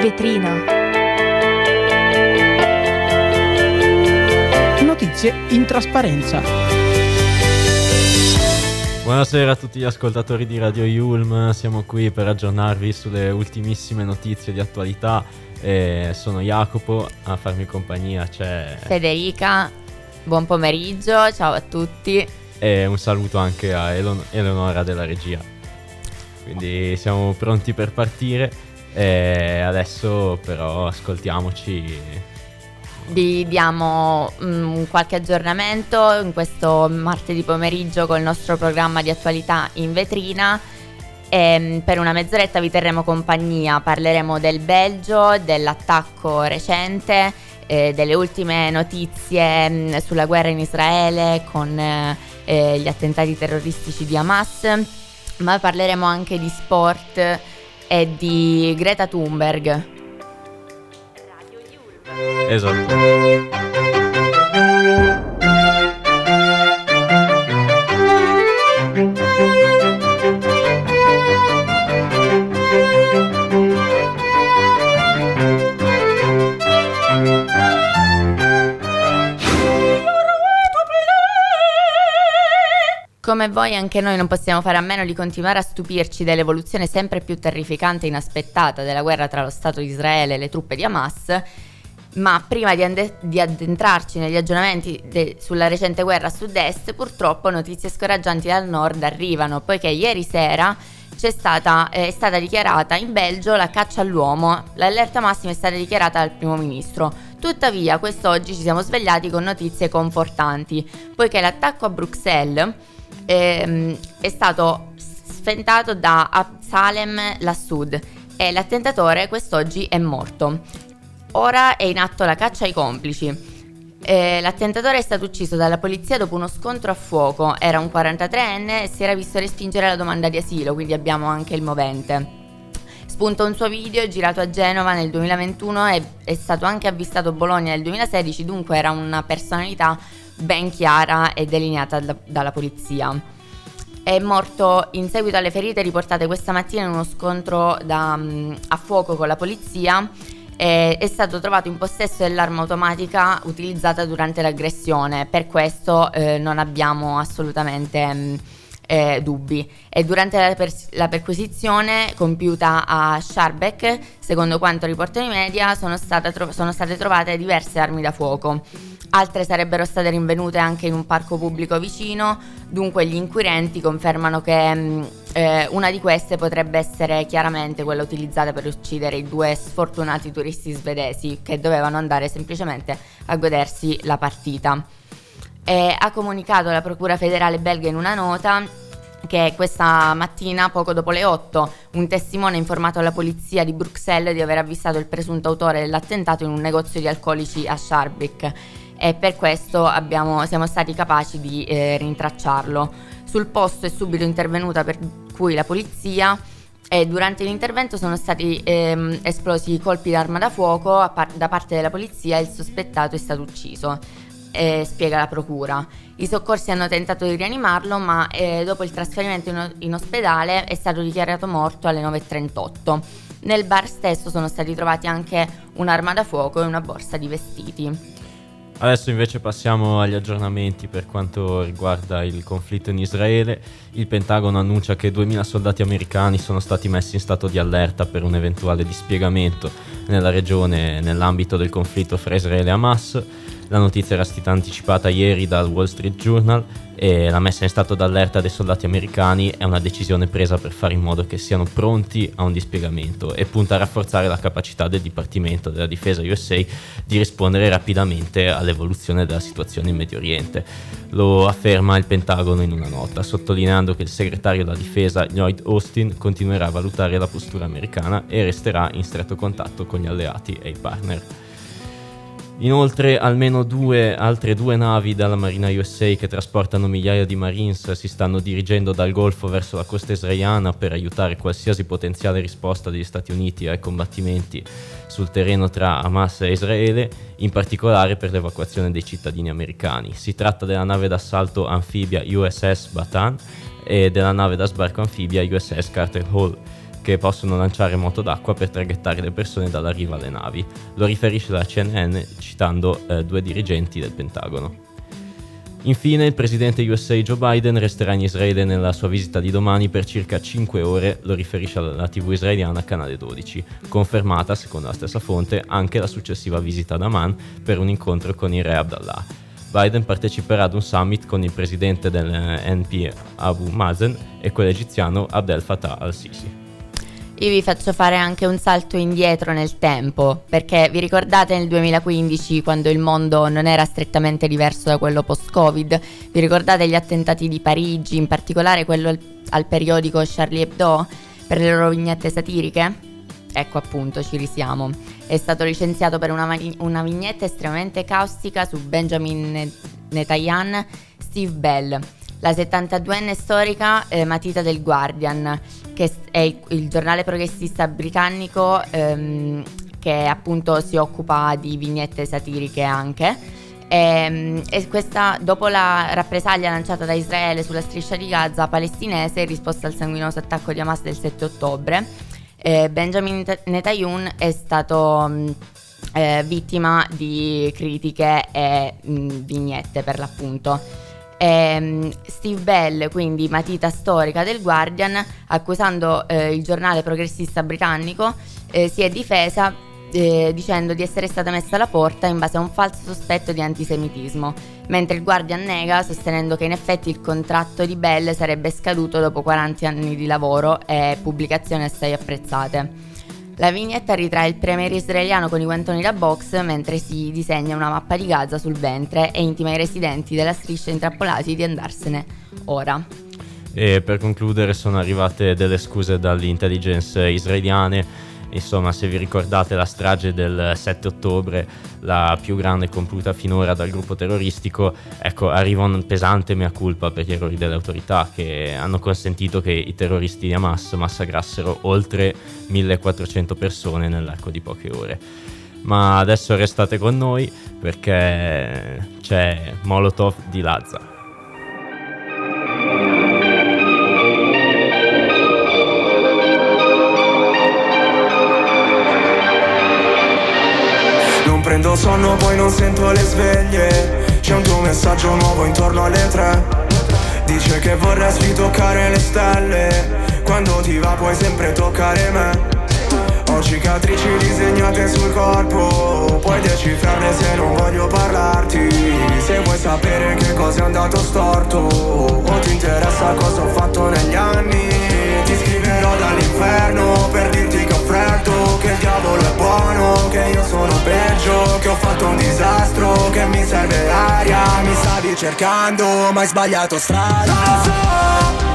vetrina. Notizie in trasparenza. Buonasera a tutti gli ascoltatori di Radio Yulm, siamo qui per aggiornarvi sulle ultimissime notizie di attualità. E sono Jacopo, a farmi compagnia c'è Federica, buon pomeriggio, ciao a tutti. E un saluto anche a Elon- Eleonora della regia. Quindi siamo pronti per partire. E adesso però ascoltiamoci. Vi diamo um, qualche aggiornamento in questo martedì pomeriggio col nostro programma di attualità in vetrina. E, ehm, per una mezz'oretta vi terremo compagnia, parleremo del Belgio, dell'attacco recente, eh, delle ultime notizie mh, mm, sulla guerra in Israele con eh, gli attentati terroristici di Hamas, ma parleremo anche di sport e di Greta Thunberg. Esatto. Come voi anche noi non possiamo fare a meno di continuare a stupirci dell'evoluzione sempre più terrificante e inaspettata della guerra tra lo Stato di Israele e le truppe di Hamas, ma prima di, ande- di addentrarci negli aggiornamenti de- sulla recente guerra a sud-est, purtroppo notizie scoraggianti dal nord arrivano, poiché ieri sera stata, eh, è stata dichiarata in Belgio la caccia all'uomo, l'allerta massima è stata dichiarata dal primo ministro. Tuttavia, quest'oggi ci siamo svegliati con notizie confortanti, poiché l'attacco a Bruxelles ehm, è stato sfentato da Absalem Lassud e l'attentatore quest'oggi è morto. Ora è in atto la caccia ai complici. Eh, l'attentatore è stato ucciso dalla polizia dopo uno scontro a fuoco, era un 43enne e si era visto respingere la domanda di asilo, quindi abbiamo anche il movente. Spunta un suo video girato a Genova nel 2021 e è stato anche avvistato a Bologna nel 2016, dunque era una personalità ben chiara e delineata da, dalla polizia. È morto in seguito alle ferite riportate questa mattina in uno scontro da, um, a fuoco con la polizia. E è stato trovato in possesso dell'arma automatica utilizzata durante l'aggressione. Per questo eh, non abbiamo assolutamente. Um, eh, dubbi. E durante la, pers- la, perquisizione compiuta a Sharbeck, secondo quanto riportano i media, sono, tro- sono state trovate diverse armi da fuoco. Altre sarebbero state rinvenute anche in un parco pubblico vicino, dunque gli inquirenti confermano che mm, eh, una di queste potrebbe essere chiaramente quella utilizzata per uccidere i due sfortunati turisti svedesi che dovevano andare semplicemente a godersi la partita eh, ha comunicato la Procura federale belga in una nota che questa mattina, poco dopo le 8, un testimone ha informato la polizia di Bruxelles di aver avvistato il presunto autore dell'attentato in un negozio di alcolici a Scharbeck e per questo abbiamo, siamo stati capaci di eh, rintracciarlo. Sul posto è subito intervenuta per cui la polizia e durante l'intervento sono stati ehm, esplosi colpi d'arma da fuoco par- da parte della polizia e il sospettato è stato ucciso eh, spiega la procura. I soccorsi hanno tentato di rianimarlo, ma eh, dopo il trasferimento in, in, ospedale è stato dichiarato morto alle 9.38. Nel bar stesso sono stati trovati anche un'arma da fuoco e una borsa di vestiti. Adesso invece passiamo agli aggiornamenti per quanto riguarda il conflitto in Israele. Il Pentagono annuncia che 2000 soldati americani sono stati messi in stato di allerta per un eventuale dispiegamento nella regione nell'ambito del conflitto fra Israele e Hamas. La notizia era stata anticipata ieri dal Wall Street Journal e la messa in stato d'allerta dei soldati americani è una decisione presa per fare in modo che siano pronti a un dispiegamento e punta a rafforzare la capacità del Dipartimento della Difesa USA di rispondere rapidamente all'evoluzione della situazione in Medio Oriente. Lo afferma il Pentagono in una nota, sottolineando che il segretario della Difesa Lloyd Austin continuerà a valutare la postura americana e resterà in stretto contatto con gli alleati e i partner. Inoltre almeno due, altre due navi dalla Marina USA che trasportano migliaia di Marines si stanno dirigendo dal Golfo verso la costa israeliana per aiutare qualsiasi potenziale risposta degli Stati Uniti ai combattimenti sul terreno tra Hamas e Israele, in particolare per l'evacuazione dei cittadini americani. Si tratta della nave d'assalto anfibia USS Bataan e della nave da sbarco anfibia USS Carter Hall che possono lanciare moto d'acqua per traghettare le persone dalla riva alle navi. Lo riferisce la CNN citando eh, due dirigenti del Pentagono. Infine, il presidente USA Joe Biden resterà in Israele nella sua visita di domani per circa 5 ore, lo riferisce la TV israeliana Canale 12, confermata, secondo la stessa fonte, anche la successiva visita ad Amman per un incontro con il re Abdallah. Biden parteciperà ad un summit con il presidente del NP Abu Mazen e quello egiziano Abdel Fattah al-Sisi. Io vi faccio fare anche un salto indietro nel tempo, perché vi ricordate nel 2015 quando il mondo non era strettamente diverso da quello post-Covid? Vi ricordate gli attentati di Parigi, in particolare quello al, al periodico Charlie Hebdo per le loro vignette satiriche? Ecco appunto, ci risiamo. È stato licenziato per una, una vignetta estremamente caustica su Benjamin Netanyahu, Steve Bell la 72enne storica eh, matita del Guardian, che è il, il giornale progressista britannico ehm, che appunto si occupa di vignette satiriche anche. E, ehm, e, questa, dopo la rappresaglia lanciata da Israele sulla striscia di Gaza palestinese in risposta al sanguinoso attacco di Hamas del 7 ottobre, eh, Benjamin Netanyahu è stato mh, eh, vittima di critiche e mh, vignette per l'appunto. Ehm, Steve Bell, quindi matita storica del Guardian, accusando eh, il giornale progressista britannico, eh, si è difesa eh, dicendo di essere stata messa alla porta in base a un falso sospetto di antisemitismo, mentre il Guardian nega sostenendo che in effetti il contratto di Bell sarebbe scaduto dopo 40 anni di lavoro e pubblicazioni assai apprezzate. La vignetta ritrae il premier israeliano con i guantoni da box mentre si disegna una mappa di Gaza sul ventre e intima i residenti della striscia intrappolati di andarsene ora. E per concludere sono arrivate delle scuse dalle intelligence israeliane Insomma, se vi ricordate la strage del 7 ottobre, la più grande compiuta finora dal gruppo terroristico, ecco, arriva un pesante mea culpa per gli errori delle autorità che hanno consentito che i terroristi di Hamas massacrassero oltre 1400 persone nell'arco di poche ore. Ma adesso restate con noi perché c'è Molotov di Lazza. Prendo sonno poi non sento le sveglie. C'è un tuo messaggio nuovo intorno alle tre. Dice che vorresti toccare le stelle. Quando ti va puoi sempre toccare me. Ho cicatrici disegnate sul corpo. Puoi decifrarle se non voglio parlarti. Se vuoi sapere che cosa è andato storto O ti interessa cosa ho fatto negli anni Ti scriverò dall'inferno per dirti freddo Che il diavolo è buono, che io sono peggio Che ho fatto un disastro, che mi serve aria Mi stavi cercando, ma hai sbagliato strada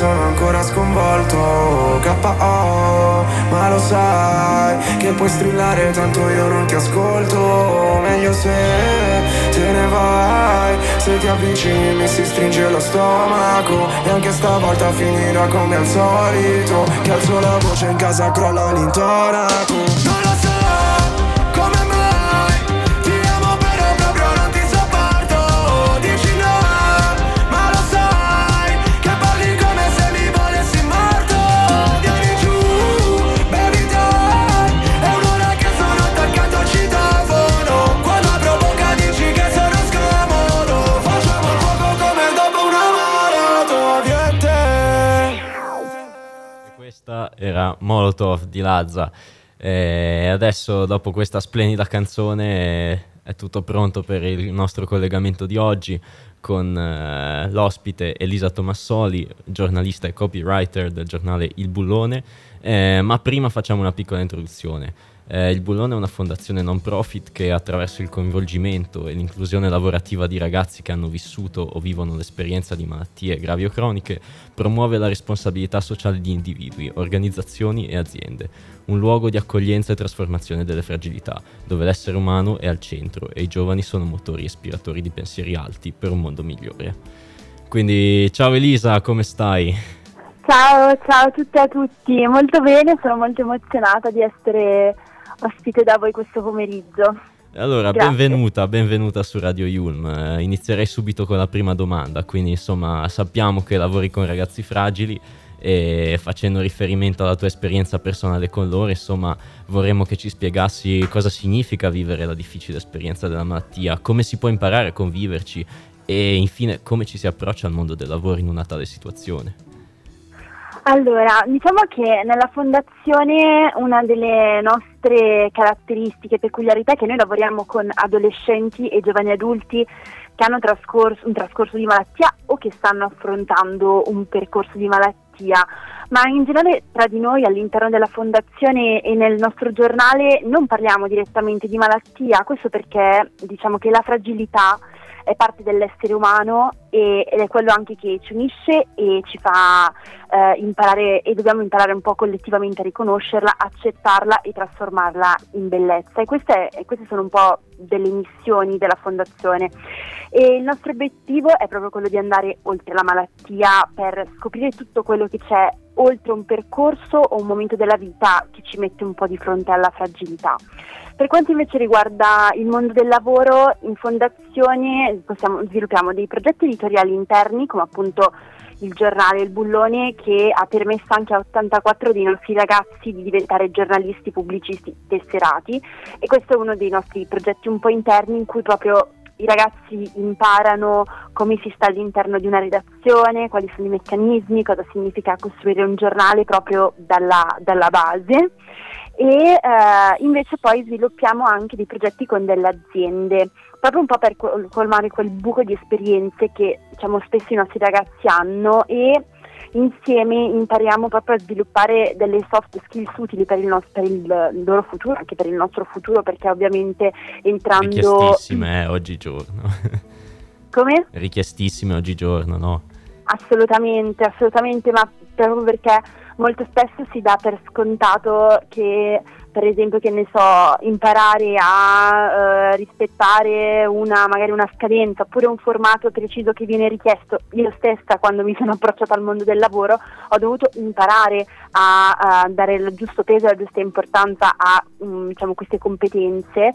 Non lo so KO Ma lo sai che puoi strillare tanto io non ti ascolto. Meglio se te ne vai Se ti avvicini mi si stringe lo stomaco. E anche stavolta finirà come al solito Che alzo la voce in casa crolla l'intonaco questa era Molotov di Lazza. E adesso, dopo questa splendida canzone, è tutto pronto per il nostro collegamento di oggi con eh, l'ospite Elisa Tomassoli, giornalista e copywriter del giornale Il Bullone. Eh, ma prima facciamo una piccola introduzione. Eh, il Bullone è una fondazione non profit che attraverso il coinvolgimento e l'inclusione lavorativa di ragazzi che hanno vissuto o vivono l'esperienza di malattie gravi o croniche promuove la responsabilità sociale di individui, organizzazioni e aziende, un luogo di accoglienza e trasformazione delle fragilità, dove l'essere umano è al centro e i giovani sono motori ispiratori di pensieri alti per un mondo migliore. Quindi ciao Elisa, come stai? Ciao, ciao a tutte e a tutti, molto bene, sono molto emozionata di essere ospite da voi questo pomeriggio. Allora, Grazie. benvenuta, benvenuta su Radio Yulm. Eh, inizierei subito con la prima domanda. Quindi, insomma, sappiamo che lavori con ragazzi fragili e facendo riferimento alla tua esperienza personale con loro, insomma, vorremmo che ci spiegassi cosa significa vivere la difficile esperienza della malattia, come si può imparare a conviverci e infine come ci si approccia al mondo del lavoro in una tale situazione. Allora, diciamo che nella fondazione una delle nostre caratteristiche, peculiarità è che noi lavoriamo con adolescenti e giovani adulti che hanno trascorso, un trascorso di malattia o che stanno affrontando un percorso di malattia, ma in generale tra di noi all'interno della fondazione e nel nostro giornale non parliamo direttamente di malattia, questo perché diciamo che la fragilità è parte dell'essere umano e, ed è quello anche che ci unisce e ci fa eh, imparare e dobbiamo imparare un po' collettivamente a riconoscerla, accettarla e trasformarla in bellezza. E queste, queste sono un po' delle missioni della fondazione. E il nostro obiettivo è proprio quello di andare oltre la malattia per scoprire tutto quello che c'è oltre un percorso o un momento della vita che ci mette un po' di fronte alla fragilità. Per quanto invece riguarda il mondo del lavoro, in fondazione possiamo, sviluppiamo dei progetti editoriali interni come appunto il giornale Il Bullone che ha permesso anche a 84 dei nostri ragazzi di diventare giornalisti pubblicisti tesserati. E questo è uno dei nostri progetti un po' interni in cui proprio i ragazzi imparano come si sta all'interno di una redazione, quali sono i meccanismi, cosa significa costruire un giornale proprio dalla, dalla base. E eh, invece poi sviluppiamo anche dei progetti con delle aziende. Proprio un po' per col- colmare quel buco di esperienze che diciamo spesso i nostri ragazzi hanno e insieme impariamo proprio a sviluppare delle soft skills utili per il, nostro, per il loro futuro, anche per il nostro futuro, perché ovviamente entrando... Richiestissime eh, oggigiorno. Come? Richiestissime oggigiorno, no? Assolutamente, assolutamente, ma proprio perché molto spesso si dà per scontato che per esempio che ne so, imparare a eh, rispettare una, magari una scadenza oppure un formato preciso che viene richiesto. Io stessa quando mi sono approcciata al mondo del lavoro ho dovuto imparare a, a dare il giusto peso e la giusta importanza a um, diciamo, queste competenze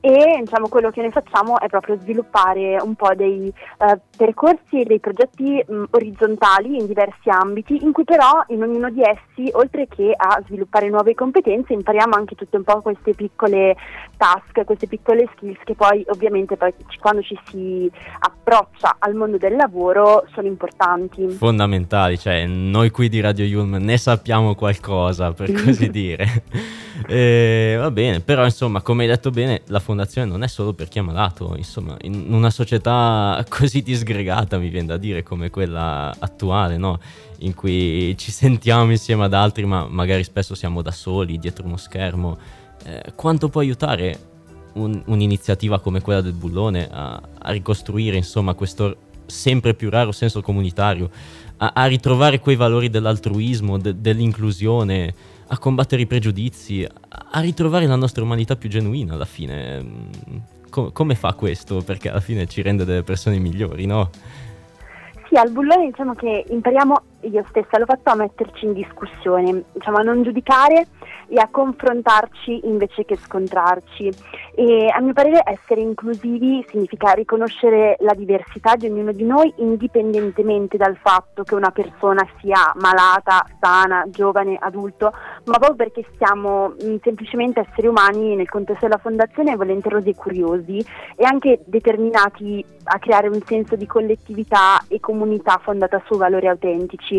e diciamo, quello che noi facciamo è proprio sviluppare un po' dei uh, percorsi e dei progetti um, orizzontali in diversi ambiti in cui però in ognuno di essi oltre che a sviluppare nuove competenze impariamo anche tutte un po' queste piccole task, queste piccole skills che poi ovviamente poi quando ci si approccia al mondo del lavoro sono importanti. Fondamentali, cioè noi qui di Radio Yulm ne sappiamo qualcosa per così dire. E, va bene, però insomma come hai detto bene la fondazione non è solo per chi è malato, insomma in una società così disgregata mi viene da dire come quella attuale, no? In cui ci sentiamo insieme ad altri, ma magari spesso siamo da soli dietro uno schermo. Eh, quanto può aiutare un, un'iniziativa come quella del bullone a, a, ricostruire insomma questo sempre più raro senso comunitario, a, a ritrovare quei valori dell'altruismo, de, dell'inclusione, a combattere i pregiudizi, a, a, ritrovare la nostra umanità più genuina alla fine. Com- come fa questo? Perché alla fine ci rende delle persone migliori, no? Sì, al bullone diciamo che impariamo, io stessa l'ho fatto, a metterci in discussione, diciamo a non giudicare e a confrontarci invece che scontrarci. E a mio parere essere inclusivi significa riconoscere la diversità di ognuno di noi indipendentemente dal fatto che una persona sia malata, sana, giovane, adulto, ma proprio perché siamo mh, semplicemente esseri umani nel contesto della fondazione volenterosi e curiosi e anche determinati a creare un senso di collettività e comunità fondata su valori autentici.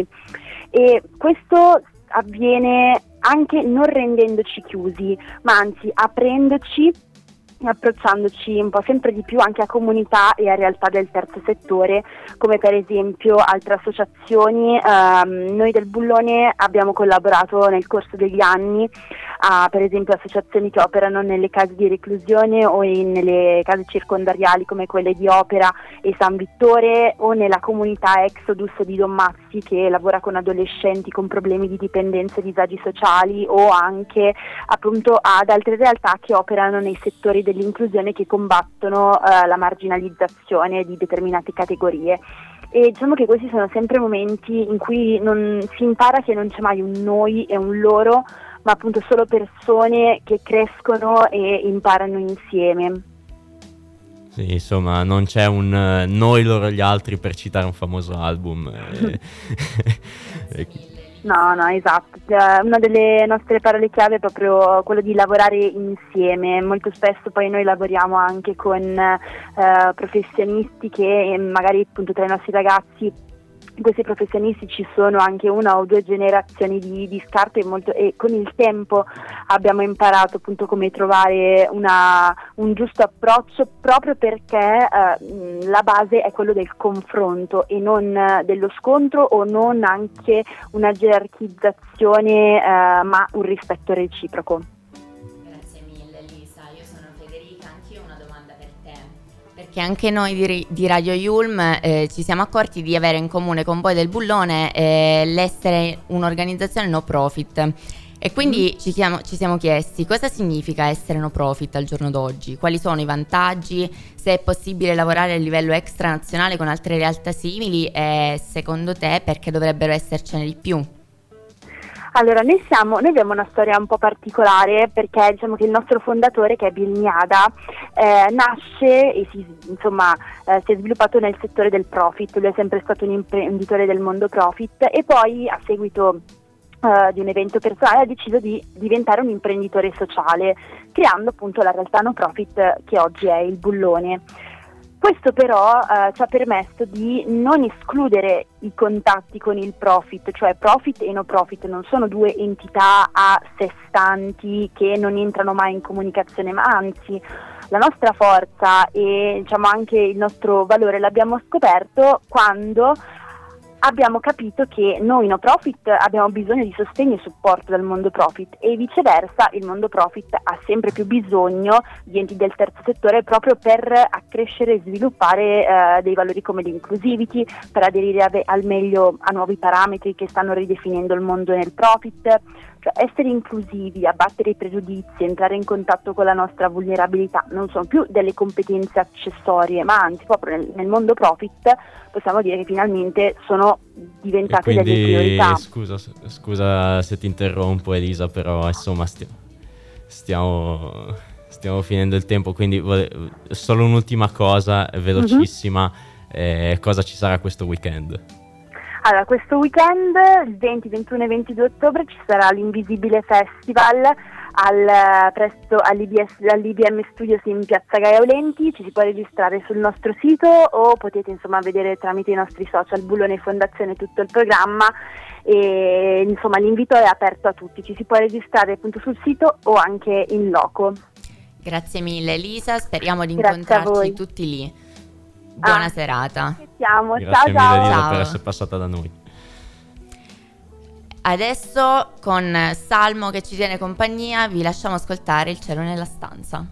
E questo avviene anche non rendendoci chiusi, ma anzi aprendoci approcciandoci un po' sempre di più anche a comunità e a realtà del terzo settore, come per esempio altre associazioni. Um, noi del Bullone abbiamo collaborato nel corso degli anni a per esempio associazioni che operano nelle case di reclusione o in, nelle case circondariali come quelle di Opera e San Vittore o nella comunità Exodus di Don Mazzi che lavora con adolescenti con problemi di dipendenza e disagi sociali o anche appunto ad altre realtà che operano nei settori dell'inclusione che combattono eh, la marginalizzazione di determinate categorie e diciamo che questi sono sempre momenti in cui non, si impara che non c'è mai un noi e un loro, ma appunto solo persone che crescono e imparano insieme. Sì, insomma, non c'è un uh, noi, loro, gli altri per citare un famoso album. Eh. no, no, esatto. Cioè, una delle nostre parole chiave è proprio quello di lavorare insieme. Molto spesso poi noi lavoriamo anche con uh, professionisti che magari appunto tra i nostri ragazzi questi professionisti ci sono anche una o due generazioni di, di scarpe molto, e, con il tempo abbiamo imparato appunto come trovare una, un giusto approccio proprio perché eh, la base è quello del confronto e non dello scontro o non anche una gerarchizzazione eh, ma un rispetto reciproco. Che anche noi di, di Radio Yulm eh, ci siamo accorti di avere in comune con voi del Bullone eh, l'essere un'organizzazione no profit. E quindi mm. ci siamo, ci siamo, chiesti cosa significa essere no profit al giorno d'oggi, quali sono i vantaggi, se è possibile lavorare a livello extranazionale con altre realtà simili e secondo te perché dovrebbero essercene di più. Allora, noi, siamo, noi, abbiamo una storia un po' particolare perché diciamo che il nostro fondatore, che è Bill Niada, eh, nasce e si, insomma, eh, si è sviluppato nel settore del profit, lui è sempre stato un imprenditore del mondo profit e poi a seguito Uh, di un evento personale ha deciso di diventare un imprenditore sociale, creando appunto la realtà no profit che oggi è il bullone. Questo però eh, ci ha permesso di non escludere i contatti con il profit, cioè profit e no profit non sono due entità a sé stanti che non entrano mai in comunicazione, ma anzi la nostra forza e diciamo anche il nostro valore l'abbiamo scoperto quando abbiamo capito che noi no profit abbiamo bisogno di sostegno e supporto dal mondo profit e viceversa il mondo profit ha sempre più bisogno di enti del terzo settore proprio per accrescere e sviluppare eh, dei valori come l'inclusivity, per aderire ave- al meglio a nuovi parametri che stanno ridefinendo il mondo nel profit, cioè essere inclusivi, abbattere i pregiudizi, entrare in contatto con la nostra vulnerabilità non sono più delle competenze accessorie, ma anzi proprio nel, nel mondo profit possiamo dire che finalmente sono diventate quindi, delle priorità. Scusa, scusa se ti interrompo Elisa, però insomma sti- stiamo, stiamo, finendo il tempo, quindi vole- solo un'ultima cosa, velocissima, mm-hmm. eh, cosa ci sarà questo weekend? Allora, questo weekend, il 20, 21 e 22 ottobre, ci sarà l'Invisibile Festival al, presso all'IBS, all'IBM Studios in Piazza Gaia Olenti, ci si può registrare sul nostro sito o potete insomma vedere tramite i nostri social, Bullone Fondazione, tutto il programma. E insomma l'invito è aperto a tutti, ci si può registrare appunto sul sito o anche in loco. Grazie mille Elisa, speriamo di incontrarci tutti lì. Buona ah, serata. Siamo. Grazie ciao, mille ciao. Per essere passata da noi. Adesso con Salmo che ci tiene compagnia vi lasciamo ascoltare Il cielo nella stanza.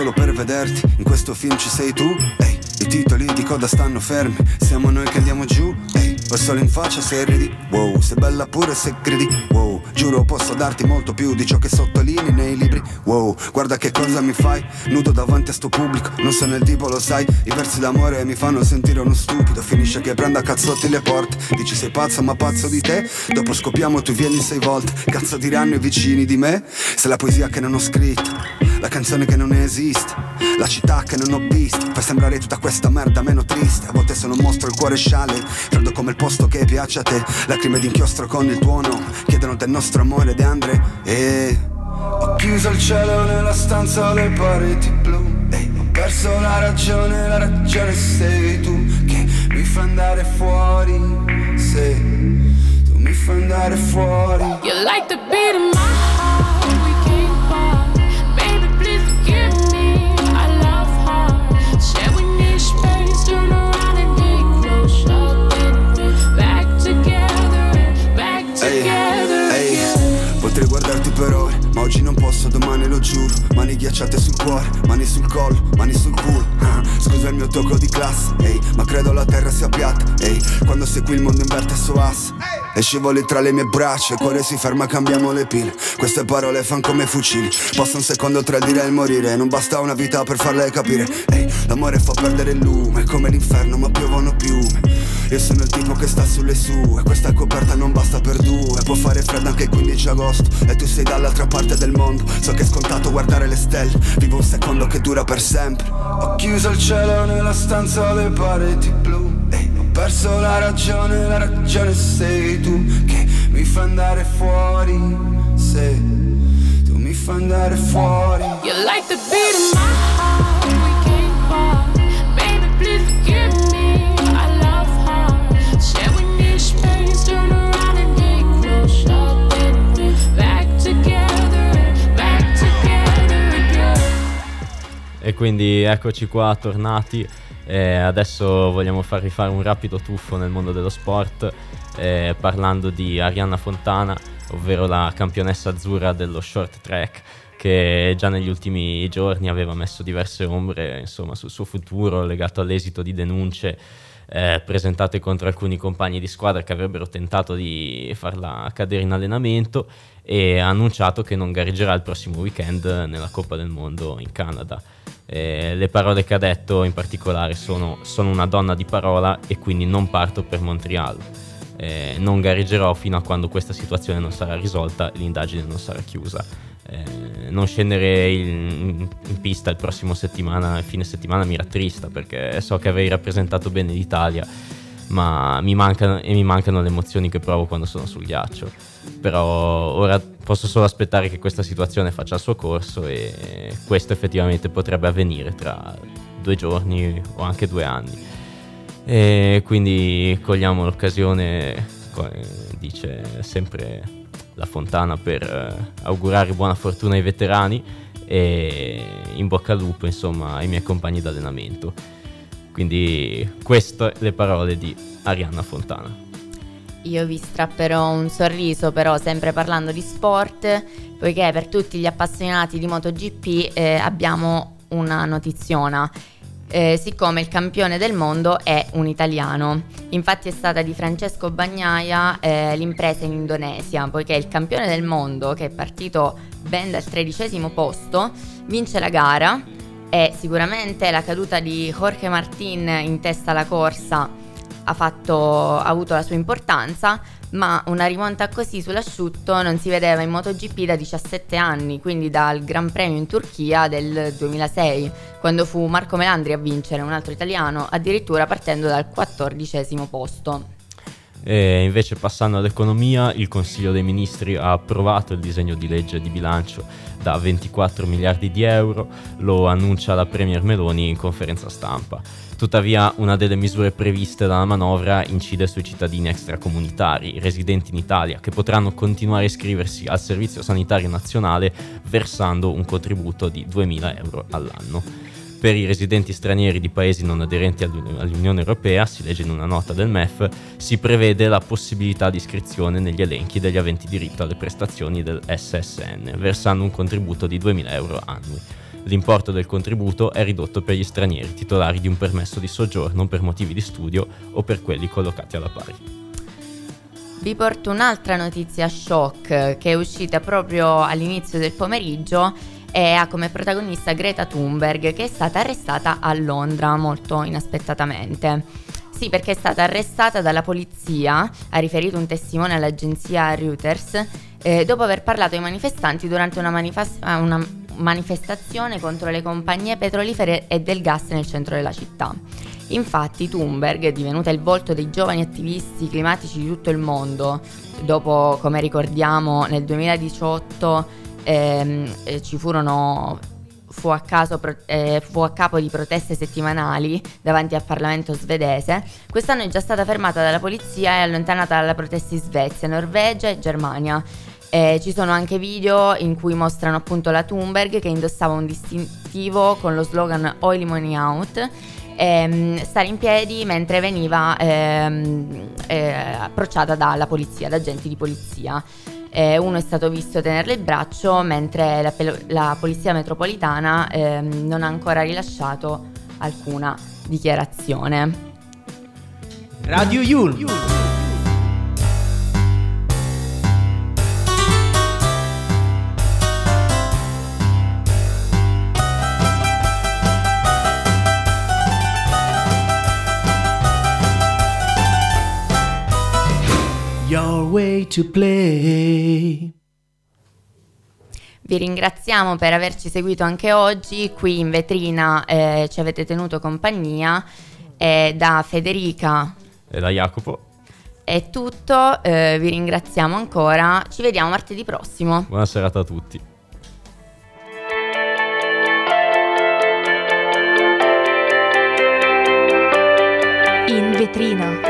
Solo per vederti, in questo film ci sei tu, ehi, i titoli di coda stanno fermi, siamo noi che andiamo giù, il sole in faccia se ridi, wow, sei bella pure se credi, wow, giuro posso darti molto più di ciò che sottolinei nei libri, wow, guarda che cosa mi fai, nudo davanti a sto pubblico, non sono il tipo lo sai, i versi d'amore mi fanno sentire uno stupido, finisce che prenda cazzotti le porte, dici sei pazzo ma pazzo di te, dopo scopiamo tu vieni sei volte, cazzo diranno i vicini di me, se la poesia che non ho scritto la canzone che non esiste La città che non ho visto Fai sembrare tutta questa merda meno triste. A volte sono un mostro, il cuore sciale Freddo come il posto che piace a te. Lacrime d'inchiostro con il tuo nome Chiedono del nostro amore De Andre. E ho chiuso il cielo nella stanza, le pareti blu. Ehi, ho perso la ragione, la ragione sei tu Che mi fa andare fuori Se tu mi fai andare fuori. You like the beat of my oggi non posso, domani lo giuro. Mani ghiacciate sul cuore, mani sul collo, mani sul culo. Scusa il mio tocco di classe, ehi Ma credo la terra sia piatta, ehi. Quando segui il mondo inverte il suo asse E scivoli tra le mie braccia Il cuore si ferma, cambiamo le pile. Queste parole fan come fucili. Basta un secondo tra dire e morire Non basta una vita per farle capire Ehi, l'amore fa perdere il lume come l'inferno ma piovono piume io sono il tipo che sta sulle sue Questa coperta non basta per due. Può fare freddo anche il 15 agosto E tu sei dall'altra parte del mondo. So che è scontato guardare le stelle Vivo un secondo che dura per sempre. Ho chiuso il cielo nella stanza le pareti blu. Ehi, Ho perso la ragione, la ragione sei tu Che mi fa andare fuori Se tu mi fai andare fuori. You like the beat of my heart E quindi eccoci qua, tornati. Eh, adesso vogliamo farvi fare un rapido tuffo nel mondo dello sport, eh, parlando di Arianna Fontana, ovvero la campionessa azzurra dello short track, che già negli ultimi giorni aveva messo diverse ombre insomma, sul suo futuro legato all'esito di denunce eh, presentate contro alcuni compagni di squadra che avrebbero tentato di farla cadere in allenamento e ha annunciato che non gareggerà il prossimo weekend nella Coppa del Mondo in Canada. Eh, le parole che ha detto in particolare sono sono una donna di parola e quindi non parto per Montreal. Eh, non gareggerò fino a quando questa situazione non sarà risolta e l'indagine non sarà chiusa. Eh, non scendere in, in pista il prossimo settimana, fine settimana mi rattrista perché so che avevi rappresentato bene l'Italia, ma mi mancano, e mi mancano le emozioni che provo quando sono sul ghiaccio. Però ora posso solo aspettare che questa situazione faccia il suo corso e questo effettivamente potrebbe avvenire tra due giorni o anche due anni. E quindi cogliamo l'occasione, dice sempre la Fontana, per eh, augurare buona fortuna ai veterani e in bocca al lupo insomma ai miei compagni d'allenamento. Quindi queste le parole di Arianna Fontana. Io vi strapperò un sorriso, però sempre parlando di sport, poiché per tutti gli appassionati di MotoGP eh, abbiamo una notiziona. Eh, siccome il campione del mondo è un italiano. Infatti è stata di Francesco Bagnaia eh, l'impresa in Indonesia, poiché il campione del mondo, che è partito ben dal tredicesimo posto, vince la gara e sicuramente la caduta di Jorge Martin in testa alla corsa ha, fatto, ha avuto la sua importanza, ma una rimonta così sull'asciutto non si vedeva in MotoGP da 17 anni, quindi dal Gran Premio in Turchia del 2006, quando fu Marco Melandri a vincere, un altro italiano, addirittura partendo dal 14 posto. E invece passando all'economia, il Consiglio dei Ministri ha approvato il disegno di legge di bilancio da 24 miliardi di euro, lo annuncia la Premier Meloni in conferenza stampa. Tuttavia una delle misure previste dalla manovra incide sui cittadini extracomunitari residenti in Italia che potranno continuare a iscriversi al Servizio Sanitario Nazionale versando un contributo di 2.000 euro all'anno. Per i residenti stranieri di paesi non aderenti all'Uni- all'Unione Europea, si legge in una nota del MEF, si prevede la possibilità di iscrizione negli elenchi degli aventi diritto alle prestazioni del SSN, versando un contributo di 2.000 euro annui. L'importo del contributo è ridotto per gli stranieri titolari di un permesso di soggiorno per motivi di studio o per quelli collocati alla pari. Vi porto un'altra notizia shock che è uscita proprio all'inizio del pomeriggio e ha come protagonista Greta Thunberg che è stata arrestata a Londra molto inaspettatamente. Sì, perché è stata arrestata dalla polizia, ha riferito un testimone all'agenzia Reuters, eh, dopo aver parlato ai manifestanti durante una, manifest- una manifestazione contro le compagnie petrolifere e del gas nel centro della città. Infatti Thunberg, divenuta il volto dei giovani attivisti climatici di tutto il mondo, dopo, come ricordiamo, nel 2018 ehm, eh, ci furono fu a, caso eh, fu a capo di proteste settimanali davanti al Parlamento svedese. Quest'anno è già stata fermata dalla polizia e allontanata dalla protesta in Svezia, Norvegia e Germania. Eh, ci sono anche video in cui mostrano appunto la Thunberg che indossava un distintivo con lo slogan Oily Money Out. ehm, stare in piedi mentre veniva ehm, eh, approcciata dalla polizia, da agenti di polizia. Eh, uno è stato visto tenerle il braccio mentre la, la polizia metropolitana ehm, non ha ancora rilasciato alcuna dichiarazione. Radio Yul. To play. Vi ringraziamo per averci seguito anche oggi. Qui in vetrina eh, ci avete tenuto compagnia. E da Federica E da Jacopo. è tutto. eh, vi ringraziamo ancora. Ci vediamo martedì prossimo. Buona serata a tutti. In vetrina.